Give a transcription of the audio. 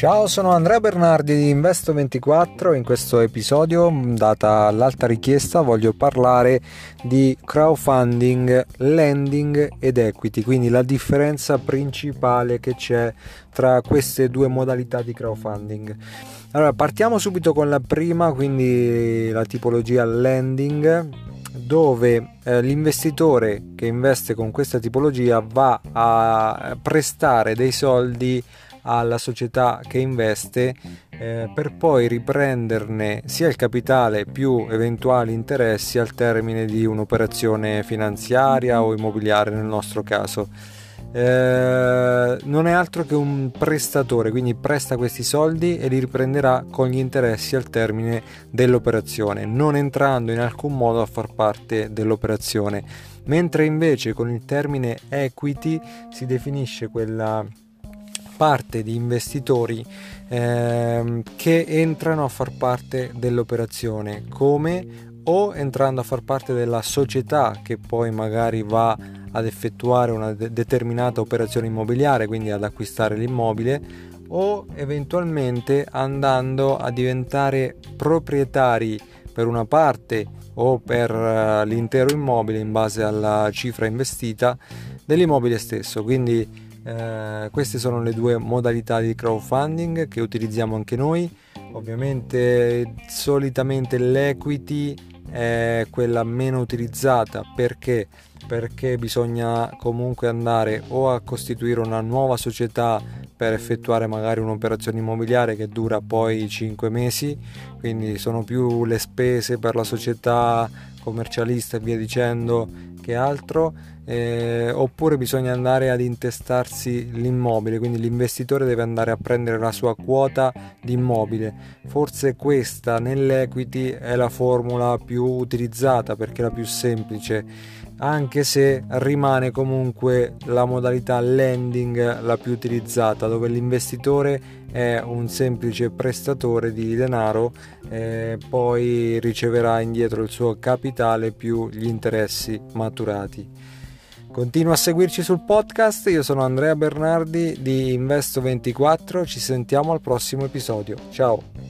Ciao, sono Andrea Bernardi di Investo24. In questo episodio, data l'alta richiesta, voglio parlare di crowdfunding, lending ed equity, quindi la differenza principale che c'è tra queste due modalità di crowdfunding. Allora, partiamo subito con la prima, quindi la tipologia lending dove eh, l'investitore che investe con questa tipologia va a prestare dei soldi alla società che investe eh, per poi riprenderne sia il capitale più eventuali interessi al termine di un'operazione finanziaria o immobiliare nel nostro caso. Eh, non è altro che un prestatore, quindi presta questi soldi e li riprenderà con gli interessi al termine dell'operazione, non entrando in alcun modo a far parte dell'operazione. Mentre invece con il termine equity si definisce quella parte di investitori ehm, che entrano a far parte dell'operazione come o entrando a far parte della società che poi magari va ad effettuare una de- determinata operazione immobiliare, quindi ad acquistare l'immobile, o eventualmente andando a diventare proprietari per una parte o per uh, l'intero immobile in base alla cifra investita dell'immobile stesso. Quindi eh, queste sono le due modalità di crowdfunding che utilizziamo anche noi. Ovviamente solitamente l'equity è quella meno utilizzata. Perché? Perché bisogna comunque andare o a costituire una nuova società per effettuare magari un'operazione immobiliare che dura poi 5 mesi, quindi sono più le spese per la società commercialista e via dicendo che altro eh, oppure bisogna andare ad intestarsi l'immobile, quindi l'investitore deve andare a prendere la sua quota di immobile. Forse questa nell'equity è la formula più utilizzata perché è la più semplice anche se rimane comunque la modalità lending la più utilizzata dove l'investitore è un semplice prestatore di denaro e poi riceverà indietro il suo capitale più gli interessi maturati. Continua a seguirci sul podcast, io sono Andrea Bernardi di Investo24, ci sentiamo al prossimo episodio. Ciao!